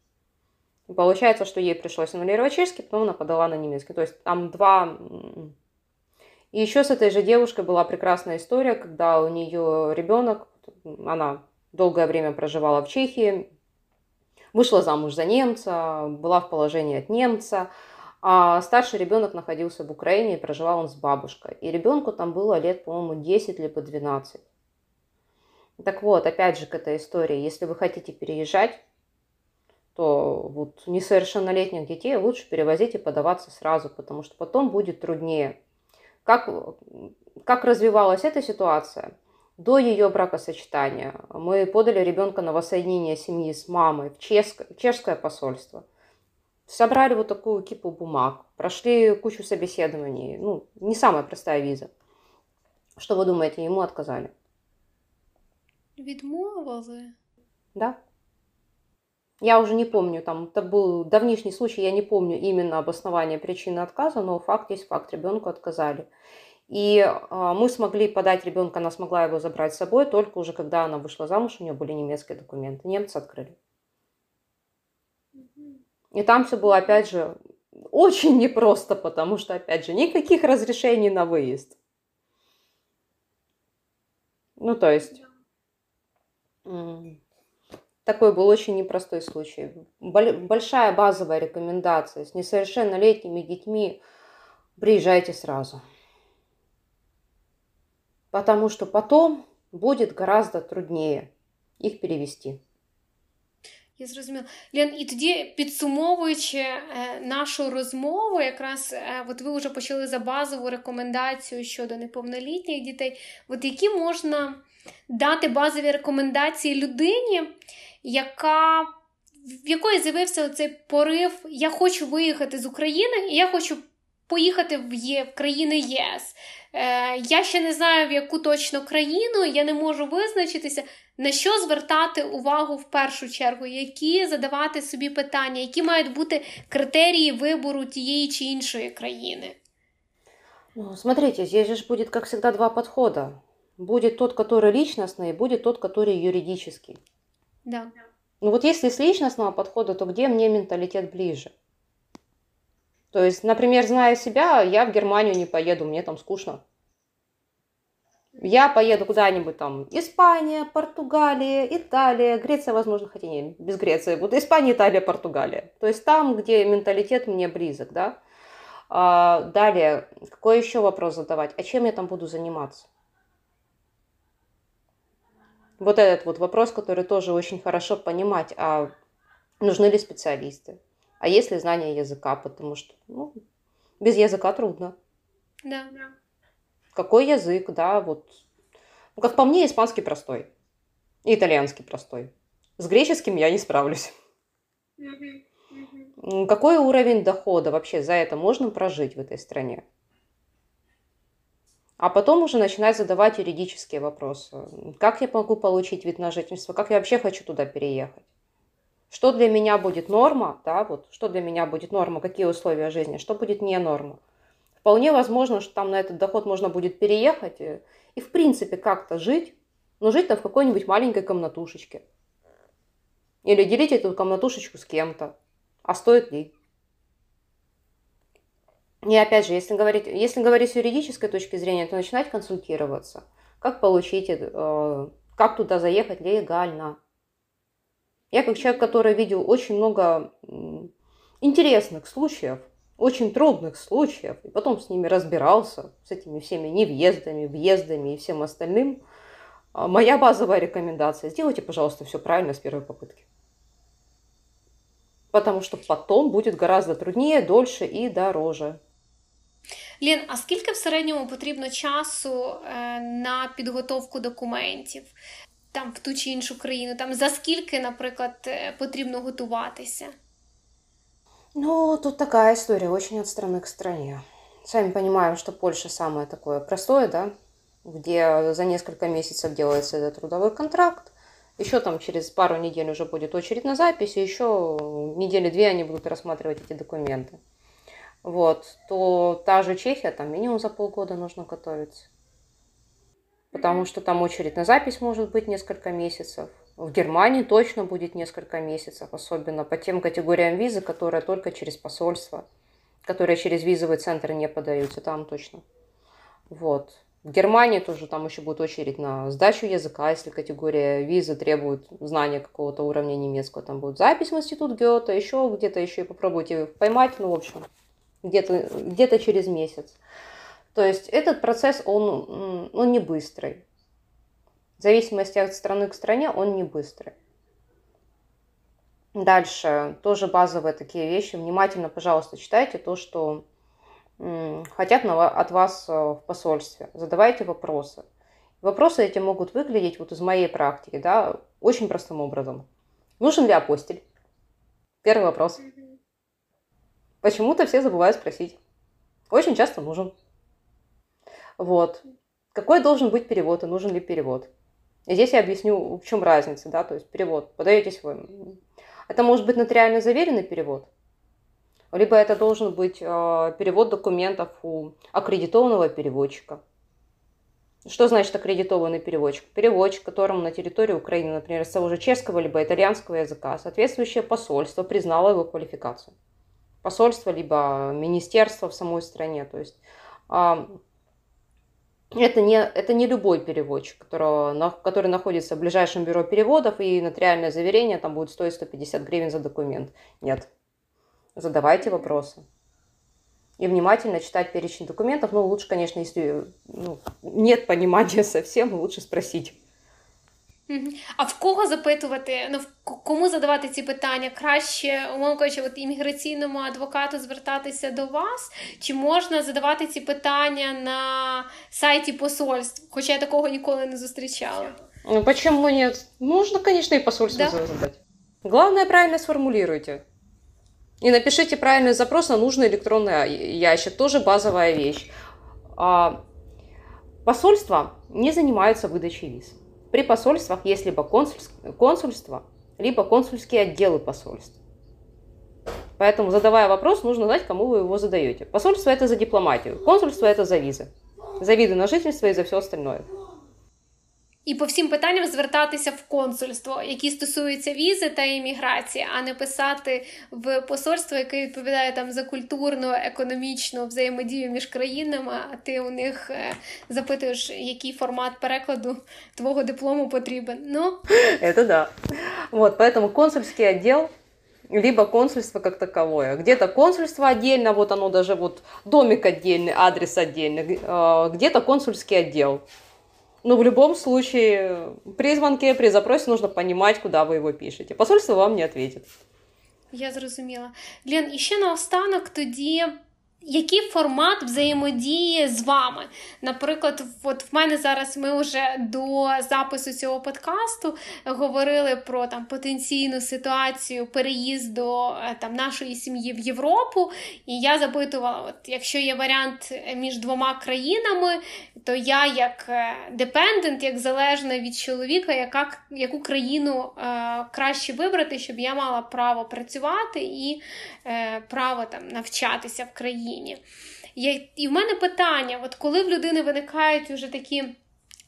Получается, что ей пришлось аннулировать чешский, потом она подала на немецкий. То есть, там два... И еще с этой же девушкой была прекрасная история, когда у нее ребенок, она долгое время проживала в Чехии, вышла замуж за немца, была в положении от немца, а старший ребенок находился в Украине и проживал он с бабушкой. И ребенку там было лет, по-моему, 10 либо 12. Так вот, опять же к этой истории, если вы хотите переезжать, то вот несовершеннолетних детей лучше перевозить и подаваться сразу, потому что потом будет труднее. Как, как развивалась эта ситуация? До ее бракосочетания мы подали ребенка на воссоединение семьи с мамой в чешское, чешское посольство. Собрали вот такую кипу бумаг, прошли кучу собеседований. Ну, не самая простая виза. Что вы думаете, ему отказали? Відмовили? Да. Я уже не помню, там это был давнишний случай, я не помню именно обоснование причины отказа, но факт есть факт, ребенку отказали. И а, мы смогли подать ребенка, она смогла его забрать с собой только уже когда она вышла замуж, у нее были немецкие документы. Немцы открыли. И там все было, опять же, очень непросто, потому что, опять же, никаких разрешений на выезд. Ну, то есть, такой был очень непростой случай. Большая базовая рекомендация с несовершеннолетними детьми приезжайте сразу потому что потом будет гораздо труднее їх перевести. Я зрозуміла. Лен, і тоді, підсумовуючи е, нашу розмову, якраз е, от ви вже почали за базову рекомендацію щодо неповнолітніх дітей, от які можна дати базові рекомендації людині, яка, в якої з'явився цей порив, я хочу виїхати з України, і я хочу поїхати в, Є, в країни ЄС. Е, Я ще не знаю, в яку точно країну, я не можу визначитися, на що звертати увагу в першу чергу, які задавати собі питання, які мають бути критерії вибору тієї чи іншої країни. Ну, смотрите, здесь же будет, как всегда, два подхода. Будет тот, который личностный, и будет тот, который юридический. Да. Ну вот если с личностного подхода, то где мне менталитет ближе? То есть, например, зная себя, я в Германию не поеду, мне там скучно. Я поеду куда-нибудь там, Испания, Португалия, Италия, Греция, возможно, хотя не, без Греции, вот Испания, Италия, Португалия. То есть там, где менталитет мне близок, да. А, далее, какой еще вопрос задавать? А чем я там буду заниматься? Вот этот вот вопрос, который тоже очень хорошо понимать, а нужны ли специалисты? А есть ли знание языка, потому что ну, без языка трудно. Да. Какой язык, да, вот. Ну, как по мне, испанский простой. И итальянский простой. С греческим я не справлюсь. Какой уровень дохода вообще за это можно прожить в этой стране? А потом уже начинать задавать юридические вопросы. Как я могу получить вид на жительство? Как я вообще хочу туда переехать? Что для меня будет норма, да, вот, что для меня будет норма, какие условия жизни, что будет не норма. Вполне возможно, что там на этот доход можно будет переехать и, и в принципе как-то жить, но жить там в какой-нибудь маленькой комнатушечке. Или делить эту комнатушечку с кем-то. А стоит ли? И опять же, если говорить, если говорить с юридической точки зрения, то начинать консультироваться. Как получить, э, как туда заехать легально. Я как человек, который видел очень много интересных случаев, очень трудных случаев, и потом с ними разбирался, с этими всеми невъездами, въездами и всем остальным, а, моя базовая рекомендация – сделайте, пожалуйста, все правильно с первой попытки. Потому что потом будет гораздо труднее, дольше і дороже. Лін, а скільки в середньому потрібно часу е, на підготовку документів там в ту чи іншу країну? Там за скільки, наприклад, е, потрібно готуватися? Ну, тут такая история, очень от страны к стране. Сами понимаем, что Польша самое такое простое, да, где за несколько месяцев делается этот трудовой контракт, еще там через пару недель уже будет очередь на запись, и еще недели-две они будут рассматривать эти документы. Вот, то та же Чехия, там минимум за полгода нужно готовиться. Потому что там очередь на запись может быть несколько месяцев. В Германии точно будет несколько месяцев, особенно по тем категориям визы, которые только через посольство, которые через визовый центр не подаются, там точно. Вот. В Германии тоже там еще будет очередь на сдачу языка, если категория визы требует знания какого-то уровня немецкого, там будет запись в институт Гёте, еще где-то еще и попробуйте поймать, ну, в общем, где-то где через месяц. То есть этот процесс, он, он не быстрый. В зависимости от страны к стране он не быстрый. Дальше тоже базовые такие вещи. Внимательно, пожалуйста, читайте то, что хотят от вас э, в посольстве. Задавайте вопросы. Вопросы эти могут выглядеть вот из моей практики, да, очень простым образом. Нужен ли апостиль? Первый вопрос. Почему-то все забывают спросить. Очень часто нужен. Вот. Какой должен быть перевод и нужен ли перевод? И здесь я объясню, в чем разница, да, то есть перевод. Подаетесь вы. Это может быть нотариально заверенный перевод – либо это должен быть э, перевод документов у аккредитованного переводчика. Что значит аккредитованный переводчик? Переводчик, которому на территории Украины, например, с того же чешского либо итальянского языка, соответствующее посольство признало его квалификацию. Посольство либо министерство в самой стране. То есть э, это не, это не любой переводчик, которого, который находится в ближайшем бюро переводов, и нотариальное заверение там будет стоить 150 гривен за документ. Нет, задавайте вопросы. И внимательно читать перечень документов. Ну, лучше, конечно, если ну, нет понимания совсем, лучше спросить. А в кого запитувати? Ну кому задавати ці питання? Краще, умовно кажучи, от імміграційному адвокату звертатися до вас? Чи можна задавати ці питання на сайті посольств? Хоча я такого ніколи не зустрічала. Ну почему нет? Можно, конечно, и посольство да? задать. Главное, правильно сформулируйте. И напишите правильный запрос на нужный электронный ящик. Тоже базовая вещь. А, посольства не занимаются выдачей виз. При посольствах есть либо консульство, либо консульские отделы посольств. Поэтому, задавая вопрос, нужно знать, кому вы его задаете. Посольство – это за дипломатию, консульство – это за визы. За виды на жительство и за все остальное. І по всім питанням звертатися в консульство, які стосуються візи та імміграції, а не писати в посольство, яке відповідає там за культурну, економічну взаємодію між країнами. А ти у них е, запитуєш, який формат перекладу твого диплому потрібен. Ну это да. Вот, поэтому консульский отдел либо консульство как таковое. Где-то консульство отдельно, вот оно даже вот домик отдельный, адрес отдельный, где-то консульский отдел. Но в любом случае, при звонке, при запросе нужно понимать, куда вы его пишете. Посольство вам не ответит. Я зрозуміла. Лен, і ще наостанок тоді який формат взаємодії з вами? Наприклад, от в мене зараз ми вже до запису цього подкасту говорили про там потенційну ситуацію переїзду е, там нашої сім'ї в Європу. І я запитувала: от якщо є варіант між двома країнами, то я як депендент, як залежна від чоловіка, яка, яку країну е, краще вибрати, щоб я мала право працювати і е, право там навчатися в країні. Україні. І в мене питання: от коли в людини виникають вже такі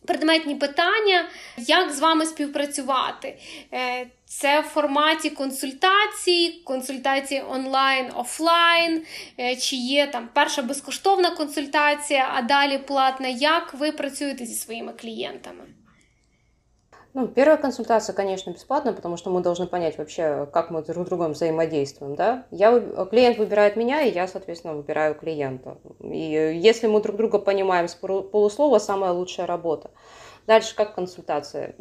предметні питання, як з вами співпрацювати? Е, це в форматі консультацій, консультації онлайн, офлайн, е, чи є там перша безкоштовна консультація, а далі платна. Як ви працюєте зі своїми клієнтами? Ну, первая консультация, конечно, бесплатная, потому что мы должны понять вообще, как мы друг с другом взаимодействуем, да. Я, клиент выбирает меня, и я, соответственно, выбираю клиента. И если мы друг друга понимаем с полуслова, самая лучшая работа. Дальше как консультация?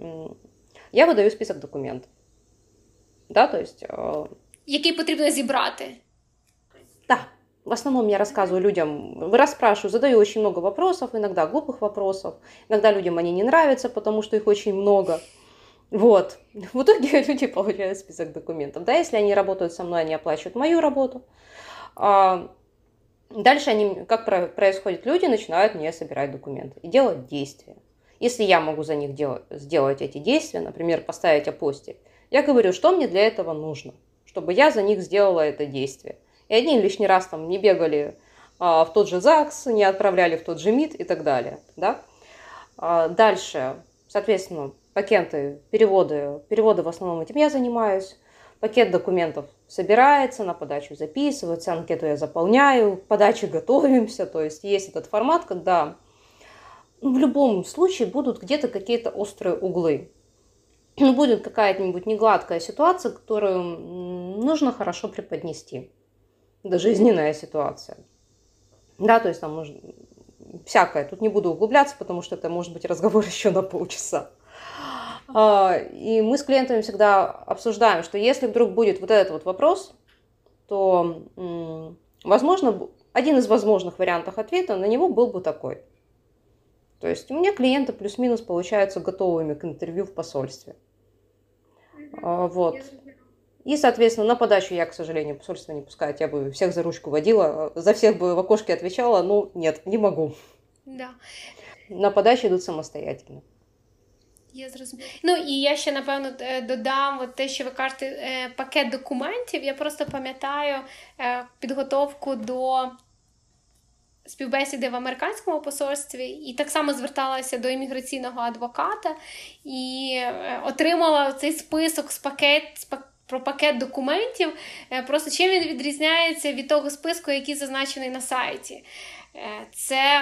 Я выдаю список документов. Да, то есть... Э, Який потрібно зібрати? Да, в основном я рассказываю людям, расспрашиваю, задаю очень много вопросов, иногда глупых вопросов, иногда людям они не нравятся, потому что их очень много. Вот. В итоге люди получают список документов. Да, если они работают со мной, они оплачивают мою работу. А дальше они, как происходит, люди начинают мне собирать документы и делать действия. Если я могу за них делать, сделать эти действия, например, поставить апостиль, я говорю, что мне для этого нужно, чтобы я за них сделала это действие – и они лишний раз там не бегали а, в тот же ЗАГС, не отправляли в тот же МИД и так далее. Да? А, дальше, соответственно, пакеты, переводы. Переводы в основном этим я занимаюсь. Пакет документов собирается, на подачу записывается, анкету я заполняю, к подаче готовимся. То есть есть этот формат, когда ну, в любом случае будут где-то какие-то острые углы. Ну, будет какая-нибудь негладкая ситуация, которую нужно хорошо преподнести жизненная ситуация. Да, то есть там может всякое. Тут не буду углубляться, потому что это может быть разговор еще на полчаса. А, и мы с клиентами всегда обсуждаем, что если вдруг будет вот этот вот вопрос, то, возможно, один из возможных вариантов ответа на него был бы такой. То есть у меня клиенты плюс-минус получаются готовыми к интервью в посольстве. А, вот. И, соответственно, на подачу я, к сожалению, посольство не пускает. Я бы всех за ручку водила, за всех бы в окошке отвечала. Ну, нет, не могу. Да. На подачу йдуть самостоятельно. Я зрозуміла. Ну і я ще напевно додам от те, що ви кажете, пакет документів. Я просто пам'ятаю підготовку до співбесіди в американському посольстві, і так само зверталася до імміграційного адвоката і отримала цей список з пакет. з пакет про пакет документів. Е, просто чим він відрізняється від того списку, який зазначений на сайті. Е, це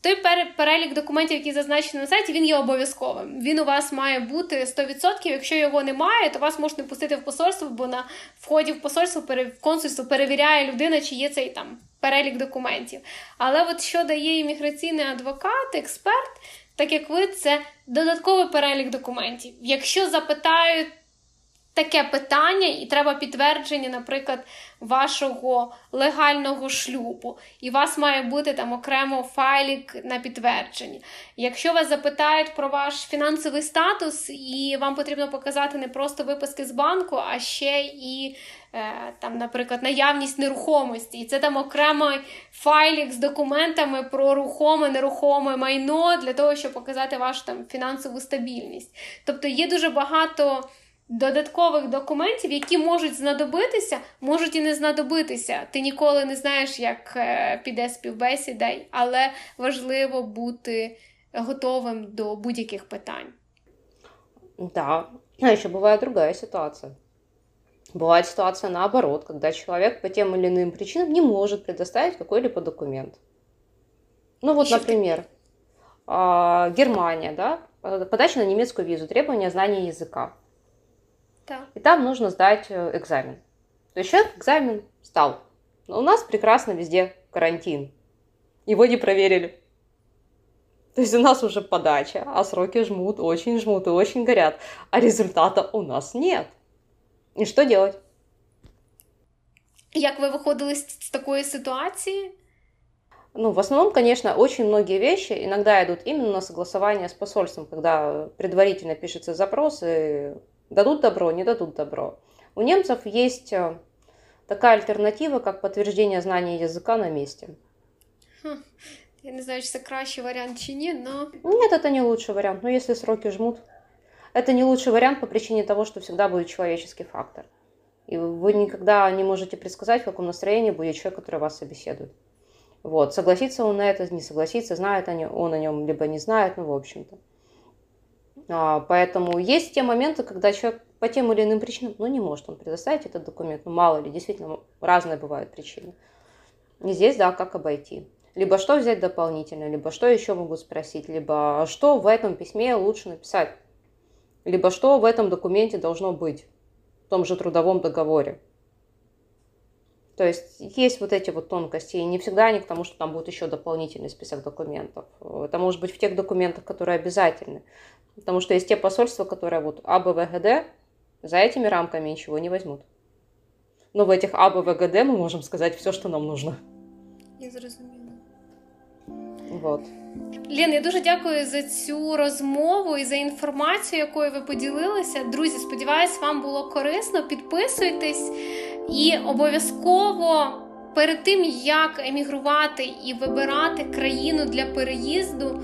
той перелік документів, який зазначений на сайті, він є обов'язковим. Він у вас має бути 100%. Якщо його немає, то вас можуть не пустити в посольство, бо на вході в посольство в консульство перевіряє людина, чи є цей там перелік документів. Але от що дає імміграційний адвокат, експерт, так як ви, це додатковий перелік документів. Якщо запитають таке питання, і треба підтвердження, наприклад, вашого легального шлюбу. І у вас має бути там окремо файлік на підтвердження. Якщо вас запитають про ваш фінансовий статус, і вам потрібно показати не просто виписки з банку, а ще і. Е, там, наприклад, наявність нерухомості, і це там окремий файлік з документами про рухоме, нерухоме майно для того, щоб показати вашу там фінансову стабільність. Тобто є дуже багато додаткових документів, які можуть знадобитися, можуть і не знадобитися. Ти ніколи не знаєш, як е, піде співбесіда, але важливо бути готовим до будь-яких питань. Да, а еще бывает другая ситуация. Бывает ситуация наоборот, когда человек по тем или иным причинам не может предоставить какой-либо документ. Ну вот, например, а, Германия, да, подача на немецкую визу, требование знания языка. Да. И там нужно сдать э, экзамен. То есть человек экзамен сдал. Но у нас прекрасно везде карантин. Его не проверили. То есть у нас уже подача, а сроки жмут, очень жмут и очень горят, а результата у нас нет. И что делать? Як ви виходили з такої ситуації? Ну, в основном, конечно, очень многие вещи иногда идут именно на согласование с посольством, когда предварительно пишется запрос, и Дадут добро, не дадут добро. У немцев есть э, такая альтернатива, как подтверждение знания языка на месте. Хм. Я не знаю, это кращий вариант чи ні, но... Нет, это не лучший вариант. Но если сроки жмут, это не лучший вариант по причине того, что всегда будет человеческий фактор. И вы никогда не можете предсказать, в каком настроении будет человек, который вас собеседует. Вот, согласится он на это, не согласится, знает он о нем, либо не знает, ну, в общем-то. А, поэтому есть те моменты, когда человек по тем или иным причинам, ну, не может он предоставить этот документ, ну, мало ли, действительно, разные бывают причины. И здесь, да, как обойти. Либо что взять дополнительно, либо что еще могут спросить, либо что в этом письме лучше написать. либо что в этом документе должно быть, в том же трудовом договоре. То есть есть вот эти вот тонкости, и не всегда они к тому, что там будет еще дополнительный список документов. Это может быть в тех документах, которые обязательны. Потому что есть те посольства, которые вот АБВГД, за этими рамками ничего не возьмут. Но в этих АБВГД мы можем сказать все, что нам нужно. Я зрозуміла. Вот. Лен, я дуже дякую за цю розмову і за інформацію, якою ви поділилися. Друзі, сподіваюсь, вам було корисно. Підписуйтесь і обов'язково перед тим, як емігрувати і вибирати країну для переїзду,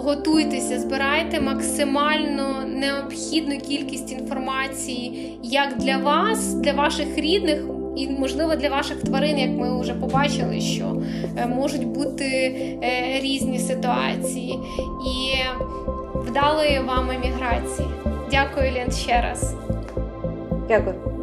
готуйтеся, збирайте максимально необхідну кількість інформації як для вас, для ваших рідних. І, можливо, для ваших тварин, як ми вже побачили, що е, можуть бути е, різні ситуації. І вдалої вам еміграції. Дякую, Лен, ще раз. Дякую.